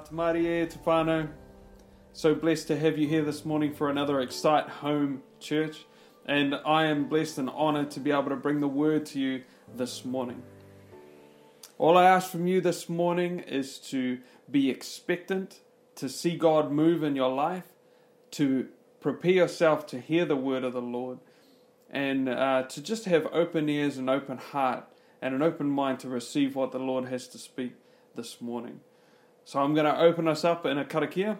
Atamarie te whānau. So blessed to have you here this morning for another Excite Home Church. And I am blessed and honored to be able to bring the word to you this morning. All I ask from you this morning is to be expectant, to see God move in your life, to prepare yourself to hear the word of the Lord, and uh, to just have open ears and open heart and an open mind to receive what the Lord has to speak this morning. So I'm going to open us up in a karakia,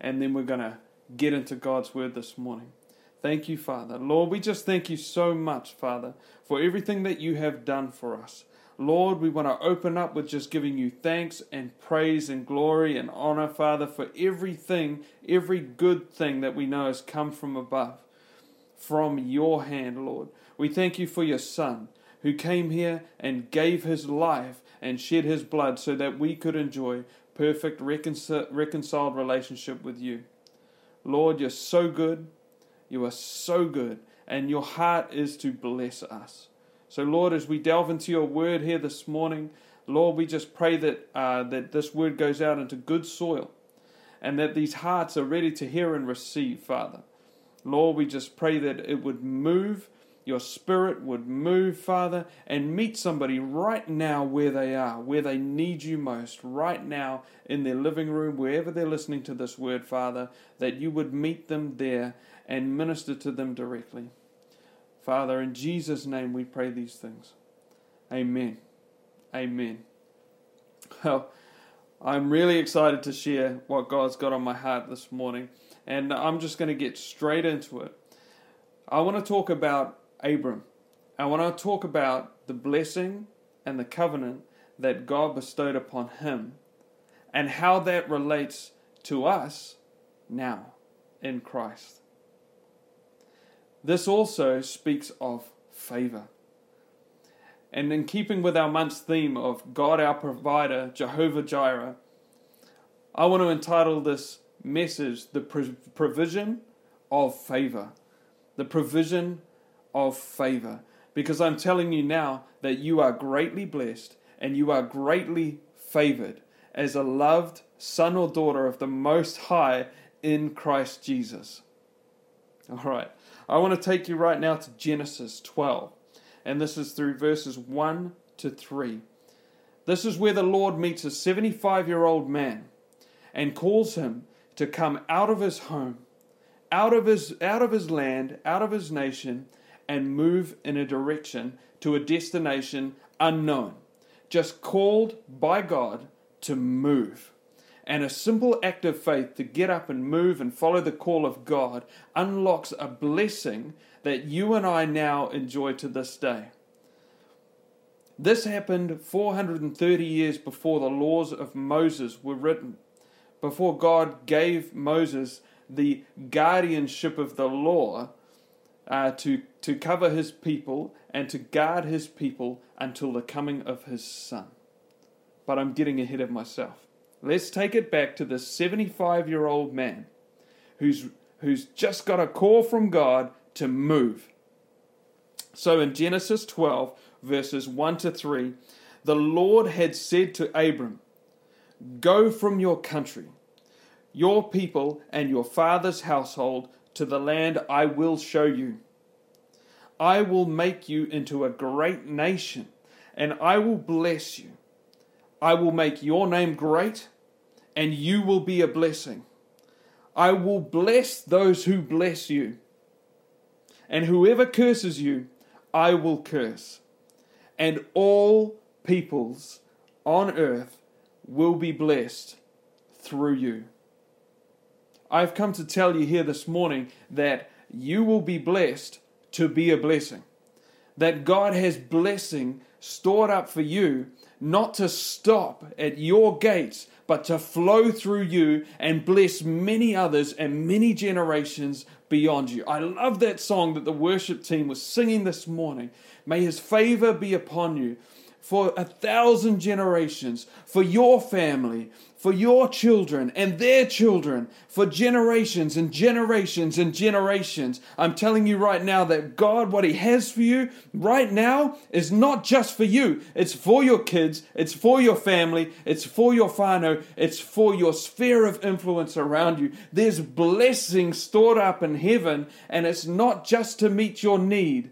and then we're going to get into God's word this morning. Thank you, Father. Lord, we just thank you so much, Father, for everything that you have done for us. Lord, we want to open up with just giving you thanks and praise and glory and honor, Father, for everything, every good thing that we know has come from above, from your hand, Lord. We thank you for your Son who came here and gave his life and shed his blood so that we could enjoy perfect reconciled relationship with you. Lord, you're so good. You are so good. And your heart is to bless us. So, Lord, as we delve into your word here this morning, Lord, we just pray that, uh, that this word goes out into good soil and that these hearts are ready to hear and receive, Father. Lord, we just pray that it would move your spirit would move, Father, and meet somebody right now where they are, where they need you most, right now in their living room, wherever they're listening to this word, Father, that you would meet them there and minister to them directly. Father, in Jesus' name we pray these things. Amen. Amen. Well, I'm really excited to share what God's got on my heart this morning, and I'm just going to get straight into it. I want to talk about Abram. I want to talk about the blessing and the covenant that God bestowed upon him and how that relates to us now in Christ. This also speaks of favor. And in keeping with our month's theme of God our provider, Jehovah Jireh, I want to entitle this message The Provision of Favor. The Provision of favor. Because I'm telling you now that you are greatly blessed and you are greatly favored as a loved son or daughter of the Most High in Christ Jesus. All right, I want to take you right now to Genesis 12, and this is through verses 1 to 3. This is where the Lord meets a 75 year old man and calls him to come out of his home, out of his, out of his land, out of his nation, and move in a direction to a destination unknown, just called by God to move. And a simple act of faith to get up and move and follow the call of God unlocks a blessing that you and I now enjoy to this day. This happened 430 years before the laws of Moses were written, before God gave Moses the guardianship of the law uh, to, to cover his people and to guard his people until the coming of his son. But I'm getting ahead of myself. Let's take it back to the 75 year old man who's, who's just got a call from God to move. So in Genesis 12, verses 1 to 3, the Lord had said to Abram, Go from your country, your people, and your father's household to the land I will show you. I will make you into a great nation, and I will bless you. I will make your name great, and you will be a blessing. I will bless those who bless you, and whoever curses you, I will curse. And all peoples on earth will be blessed through you. I've come to tell you here this morning that you will be blessed to be a blessing. That God has blessing stored up for you, not to stop at your gates, but to flow through you and bless many others and many generations beyond you. I love that song that the worship team was singing this morning. May his favor be upon you for a thousand generations, for your family, for your children and their children for generations and generations and generations. I'm telling you right now that God, what He has for you right now, is not just for you. It's for your kids, it's for your family, it's for your whānau, it's for your sphere of influence around you. There's blessing stored up in heaven, and it's not just to meet your need,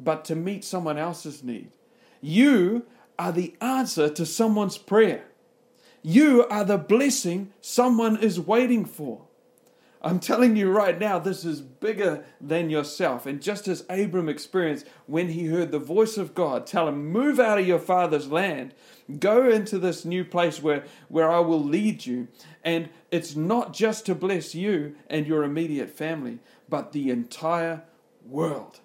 but to meet someone else's need. You are the answer to someone's prayer. You are the blessing someone is waiting for. I'm telling you right now, this is bigger than yourself. And just as Abram experienced when he heard the voice of God tell him, Move out of your father's land, go into this new place where, where I will lead you. And it's not just to bless you and your immediate family, but the entire world.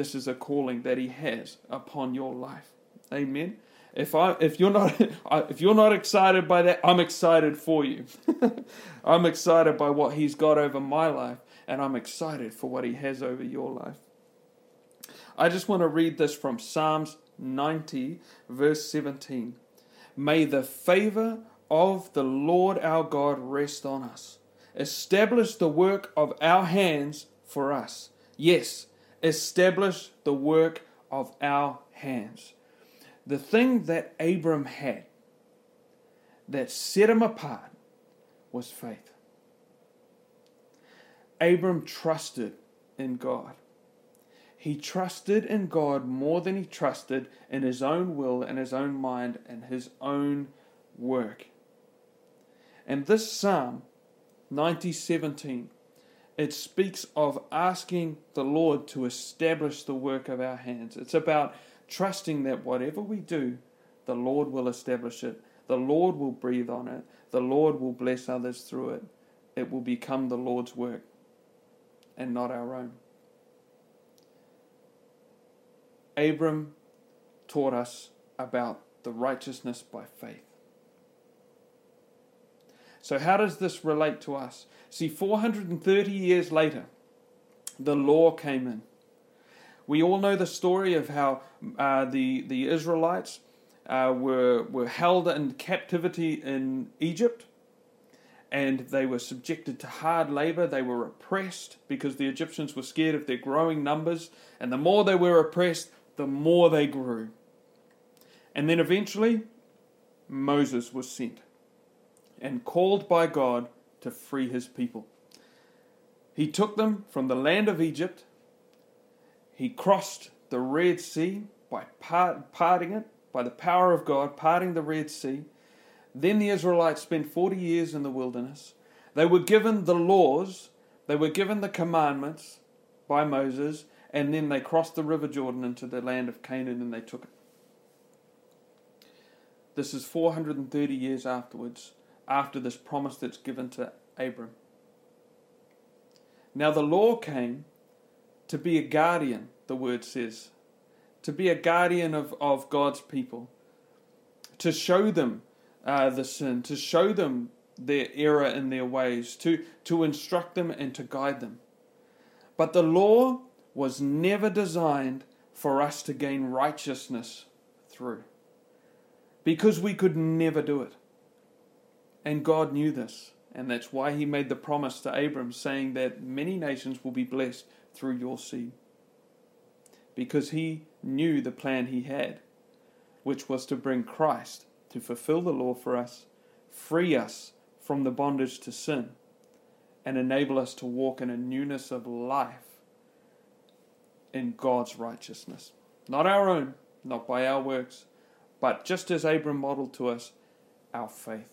This is a calling that he has upon your life. Amen. If I if you're not if you're not excited by that, I'm excited for you. I'm excited by what he's got over my life and I'm excited for what he has over your life. I just want to read this from Psalms 90 verse 17. May the favor of the Lord our God rest on us. Establish the work of our hands for us. Yes, establish the work of our hands. The thing that Abram had that set him apart was faith. Abram trusted in God. He trusted in God more than he trusted in his own will and his own mind and his own work. And this Psalm 9017 it speaks of asking the Lord to establish the work of our hands. It's about trusting that whatever we do, the Lord will establish it. The Lord will breathe on it. The Lord will bless others through it. It will become the Lord's work and not our own. Abram taught us about the righteousness by faith. So, how does this relate to us? See, 430 years later, the law came in. We all know the story of how uh, the, the Israelites uh, were, were held in captivity in Egypt and they were subjected to hard labor. They were oppressed because the Egyptians were scared of their growing numbers. And the more they were oppressed, the more they grew. And then eventually, Moses was sent and called by God to free his people. He took them from the land of Egypt. He crossed the Red Sea by part, parting it, by the power of God, parting the Red Sea. Then the Israelites spent 40 years in the wilderness. They were given the laws, they were given the commandments by Moses, and then they crossed the River Jordan into the land of Canaan and they took it. This is 430 years afterwards after this promise that's given to Abram. Now, the law came to be a guardian, the word says, to be a guardian of, of God's people, to show them uh, the sin, to show them their error in their ways, to, to instruct them and to guide them. But the law was never designed for us to gain righteousness through, because we could never do it. And God knew this. And that's why he made the promise to Abram, saying that many nations will be blessed through your seed. Because he knew the plan he had, which was to bring Christ to fulfill the law for us, free us from the bondage to sin, and enable us to walk in a newness of life in God's righteousness. Not our own, not by our works, but just as Abram modeled to us, our faith.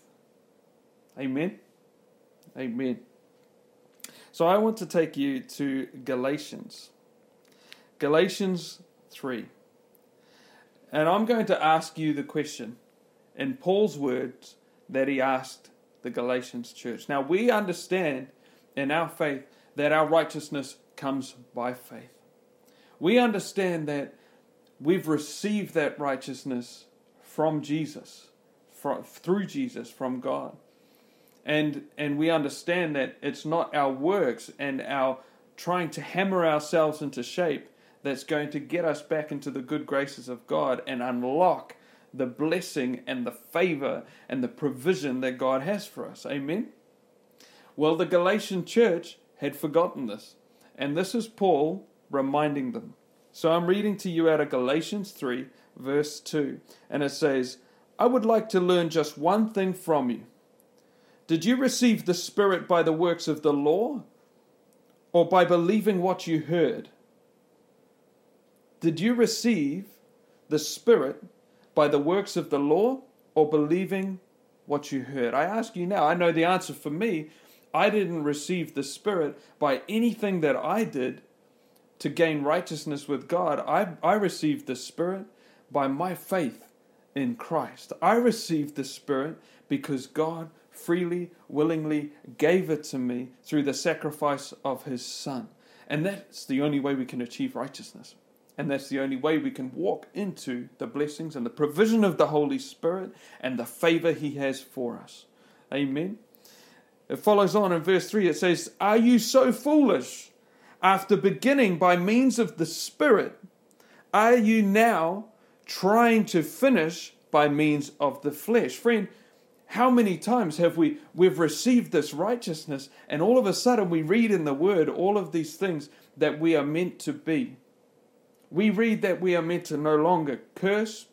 Amen. Amen. So I want to take you to Galatians. Galatians 3. And I'm going to ask you the question in Paul's words that he asked the Galatians church. Now we understand in our faith that our righteousness comes by faith. We understand that we've received that righteousness from Jesus, from, through Jesus, from God and and we understand that it's not our works and our trying to hammer ourselves into shape that's going to get us back into the good graces of God and unlock the blessing and the favor and the provision that God has for us. Amen? Well, the Galatian church had forgotten this. And this is Paul reminding them. So I'm reading to you out of Galatians 3, verse 2. And it says, I would like to learn just one thing from you. Did you receive the Spirit by the works of the law or by believing what you heard? Did you receive the Spirit by the works of the law or believing what you heard? I ask you now, I know the answer for me. I didn't receive the Spirit by anything that I did to gain righteousness with God. I, I received the Spirit by my faith in Christ. I received the Spirit because God freely, willingly gave it to me through the sacrifice of His Son. And that's the only way we can achieve righteousness. And that's the only way we can walk into the blessings and the provision of the Holy Spirit and the favor He has for us. Amen. It follows on in verse 3 it says, Are you so foolish? After beginning by means of the Spirit, are you now trying to finish by means of the flesh? Friend, how many times have we we've received this righteousness and all of a sudden we read in the word all of these things that we are meant to be we read that we are meant to no longer curse.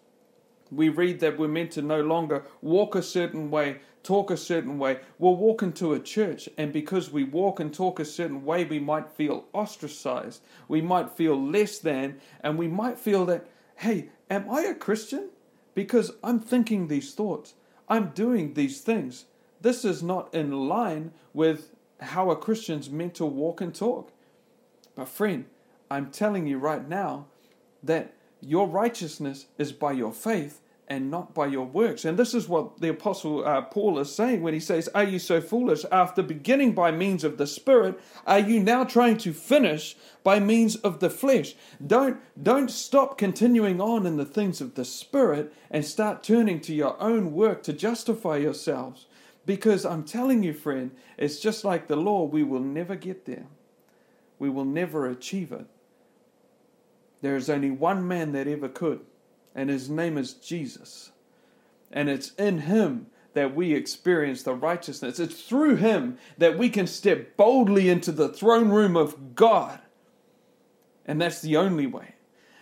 We read that we're meant to no longer walk a certain way, talk a certain way. We'll walk into a church, and because we walk and talk a certain way, we might feel ostracized. We might feel less than, and we might feel that, hey, am I a Christian? Because I'm thinking these thoughts, I'm doing these things. This is not in line with how a Christian's meant to walk and talk. But, friend, I'm telling you right now that your righteousness is by your faith and not by your works. And this is what the Apostle uh, Paul is saying when he says, Are you so foolish? After beginning by means of the Spirit, are you now trying to finish by means of the flesh? Don't, don't stop continuing on in the things of the Spirit and start turning to your own work to justify yourselves. Because I'm telling you, friend, it's just like the law, we will never get there. We will never achieve it. There is only one man that ever could, and his name is Jesus. And it's in him that we experience the righteousness. It's through him that we can step boldly into the throne room of God. And that's the only way.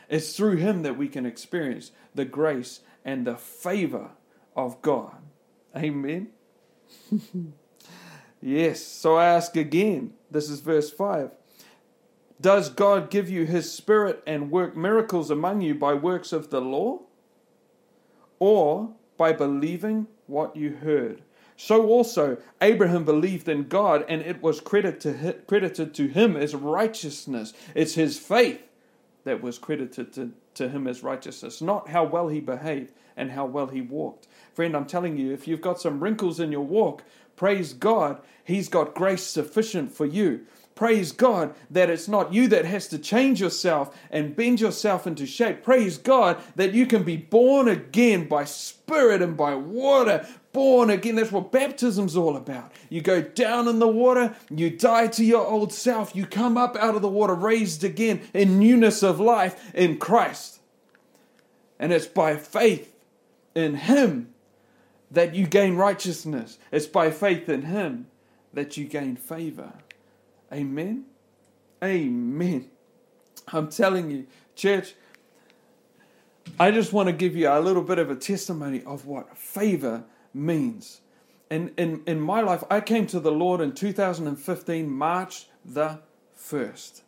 It's through him that we can experience the grace and the favor of God. Amen. yes. So I ask again. This is verse 5. Does God give you his spirit and work miracles among you by works of the law? Or by believing what you heard? So also Abraham believed in God and it was credited to him as righteousness. It's his faith that was credited to, him as righteousness, not how well he behaved and how well he walked. Friend, I'm telling you, if you've got some wrinkles in your walk, praise God, he's got grace sufficient for you. Praise God that it's not you that has to change yourself and bend yourself into shape. Praise God that you can be born again by spirit and by water. Born again. That's what baptism's all about. You go down in the water, you die to your old self, you come up out of the water raised again in newness of life in Christ. And it's by faith in Him that you gain righteousness. It's by faith in Him that you gain favor. Amen. Amen. I'm telling you, church, I just want to give you a little bit of a testimony of what favor means. In, in, in my life, I came to the Lord in 2015, March the 1st.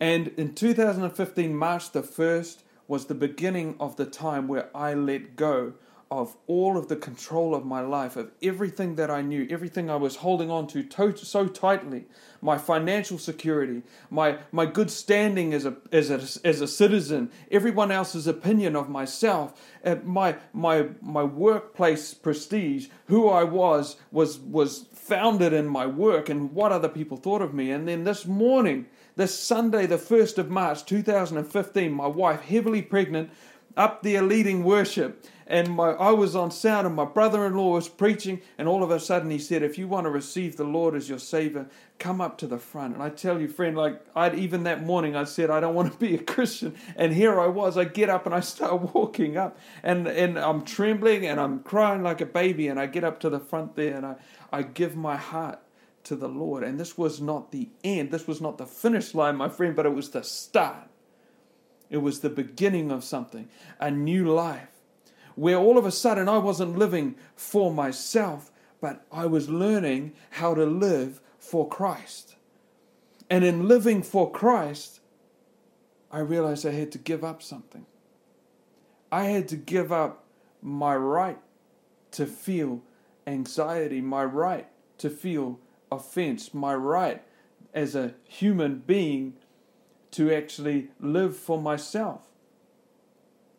And in 2015, March the 1st was the beginning of the time where I let go of all of the control of my life, of everything that I knew, everything I was holding on to, to so tightly, my financial security, my, my good standing as a, as, a, as a citizen, everyone else's opinion of myself, uh, my, my, my workplace prestige, who I was, was, was founded in my work and what other people thought of me. And then this morning, this Sunday, the 1st of March 2015, my wife, heavily pregnant, up there leading worship. And my I was on sound and my brother-in-law was preaching and all of a sudden he said if you want to receive the Lord as your savior come up to the front. And I tell you friend like I'd even that morning I said I don't want to be a Christian. And here I was I get up and I start walking up and and I'm trembling and I'm crying like a baby and I get up to the front there and I I give my heart to the Lord. And this was not the end. This was not the finish line my friend but it was the start it was the beginning of something a new life where all of a sudden I wasn't living for myself, but I was learning how to live for Christ. And in living for Christ, I realized I had to give up something. I had to give up my right to feel anxiety, my right to feel offense, my right as a human being to actually live for myself.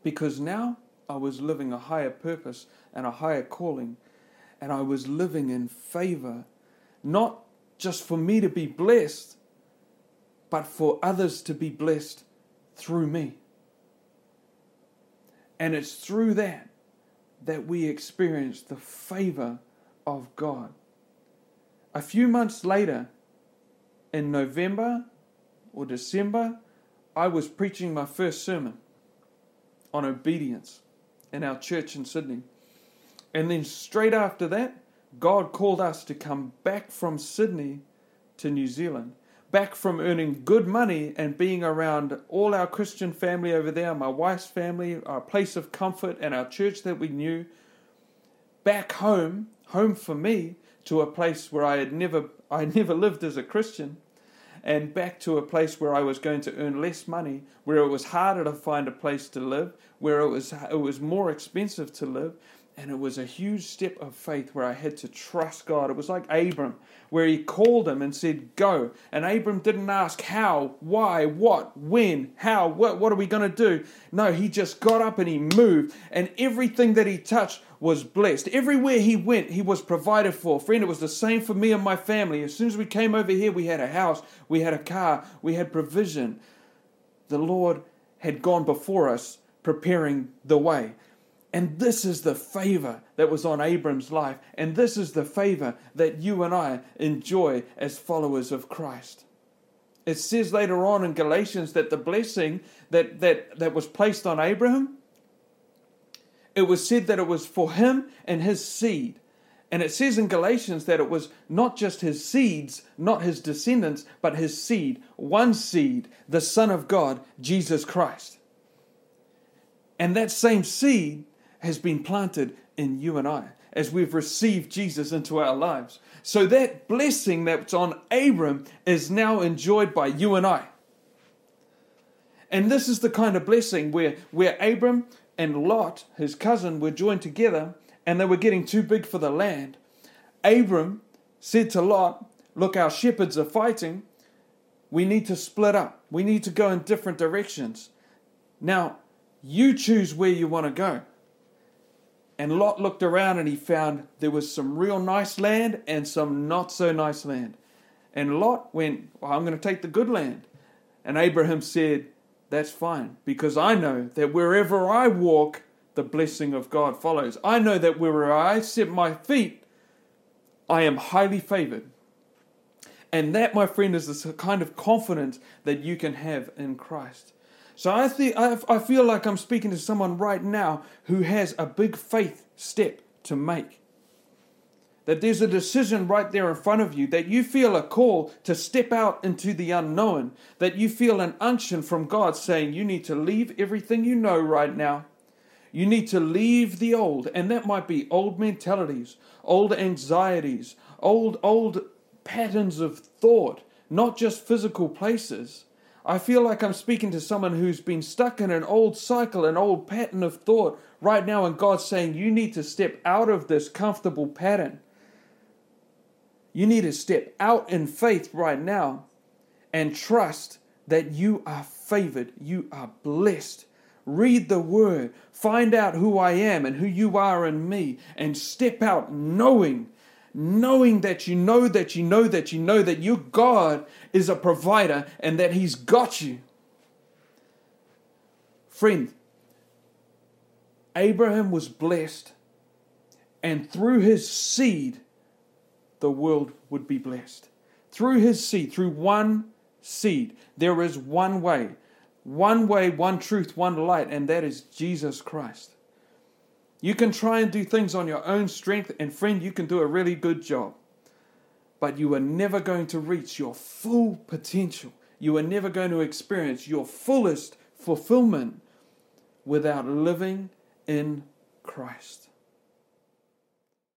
Because now I was living a higher purpose and a higher calling, and I was living in favor, not just for me to be blessed, but for others to be blessed through me. And it's through that that we experience the favor of God. A few months later, in November or December, I was preaching my first sermon on obedience in our church in Sydney. And then straight after that, God called us to come back from Sydney to New Zealand, back from earning good money and being around all our Christian family over there, my wife's family, our place of comfort, and our church that we knew, back home, home for me, to a place where I had never I had never lived as a Christian and back to a place where I was going to earn less money, where it was harder to find a place to live, where it was it was more expensive to live, and it was a huge step of faith where I had to trust God. It was like Abram, where he called him and said, Go. And Abram didn't ask how, why, what, when, how, what, what are we going to do? No, he just got up and he moved, and everything that he touched was blessed. Everywhere he went, he was provided for. Friend, it was the same for me and my family. As soon as we came over here, we had a house, we had a car, we had provision. The Lord had gone before us, preparing the way. And this is the favor that was on Abram's life. And this is the favor that you and I enjoy as followers of Christ. It says later on in Galatians that the blessing that, that, that was placed on Abraham it was said that it was for him and his seed. And it says in Galatians that it was not just his seeds, not his descendants, but his seed, one seed, the Son of God, Jesus Christ. And that same seed has been planted in you and I as we've received Jesus into our lives. So that blessing that's on Abram is now enjoyed by you and I. And this is the kind of blessing where, where Abram and Lot, his cousin, were joined together and they were getting too big for the land. Abram said to Lot, Look, our shepherds are fighting. We need to split up. We need to go in different directions. Now, you choose where you want to go. And Lot looked around and he found there was some real nice land and some not so nice land. And Lot went, well, I'm going to take the good land. And Abraham said, that's fine because I know that wherever I walk, the blessing of God follows. I know that wherever I set my feet, I am highly favored. And that, my friend, is the kind of confidence that you can have in Christ. So I, I feel like I'm speaking to someone right now who has a big faith step to make that there's a decision right there in front of you, that you feel a call to step out into the unknown, that you feel an unction from God saying you need to leave everything you know right now. You need to leave the old, and that might be old mentalities, old anxieties, old old patterns of thought, not just physical places. I feel like I'm speaking to someone who's been stuck in an old cycle, an old pattern of thought right now, and God's saying you need to step out of this comfortable pattern you need to step out in faith right now and trust that you are favored, you are blessed. Read the word, find out who I am and who you are in me, and step out knowing, knowing that you know that you know that you know that your God is a provider and that He's got you. Friend, Abraham was blessed, and through his seed, the world would be blessed. Through his seed, through one seed, there is one way, one way, one truth, one light, and that is Jesus Christ. You can try and do things on your own strength, and friend, you can do a really good job. But you are never going to reach your full potential. You are never going to experience your fullest fulfillment without living in Christ.